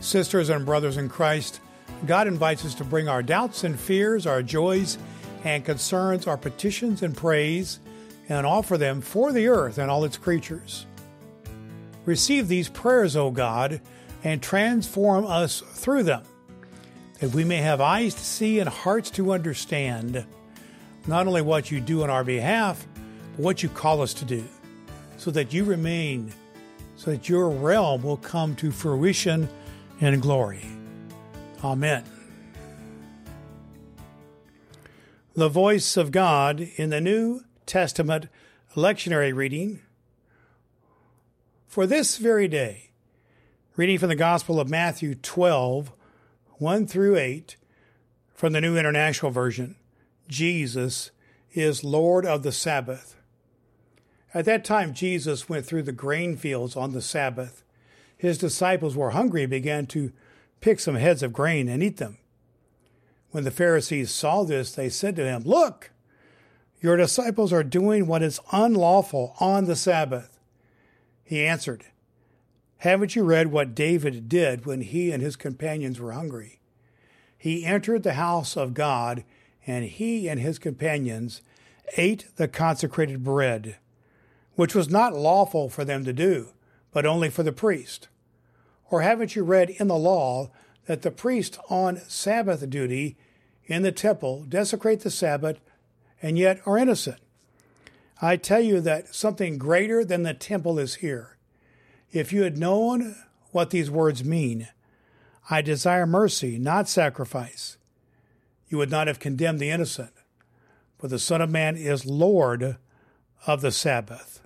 Sisters and brothers in Christ, God invites us to bring our doubts and fears, our joys and concerns, our petitions and praise, and offer them for the earth and all its creatures. Receive these prayers, O God, and transform us through them, that we may have eyes to see and hearts to understand not only what you do on our behalf, but what you call us to do, so that you remain, so that your realm will come to fruition and glory. Amen. The voice of God in the New Testament lectionary reading for this very day. Reading from the Gospel of Matthew 12, 1 through 8, from the New International Version. Jesus is Lord of the Sabbath. At that time, Jesus went through the grain fields on the Sabbath his disciples were hungry and began to pick some heads of grain and eat them. When the Pharisees saw this, they said to him, Look, your disciples are doing what is unlawful on the Sabbath. He answered, Haven't you read what David did when he and his companions were hungry? He entered the house of God, and he and his companions ate the consecrated bread, which was not lawful for them to do but only for the priest? Or haven't you read in the law that the priest on Sabbath duty in the temple desecrate the Sabbath and yet are innocent? I tell you that something greater than the temple is here. If you had known what these words mean, I desire mercy, not sacrifice, you would not have condemned the innocent. For the Son of Man is Lord of the Sabbath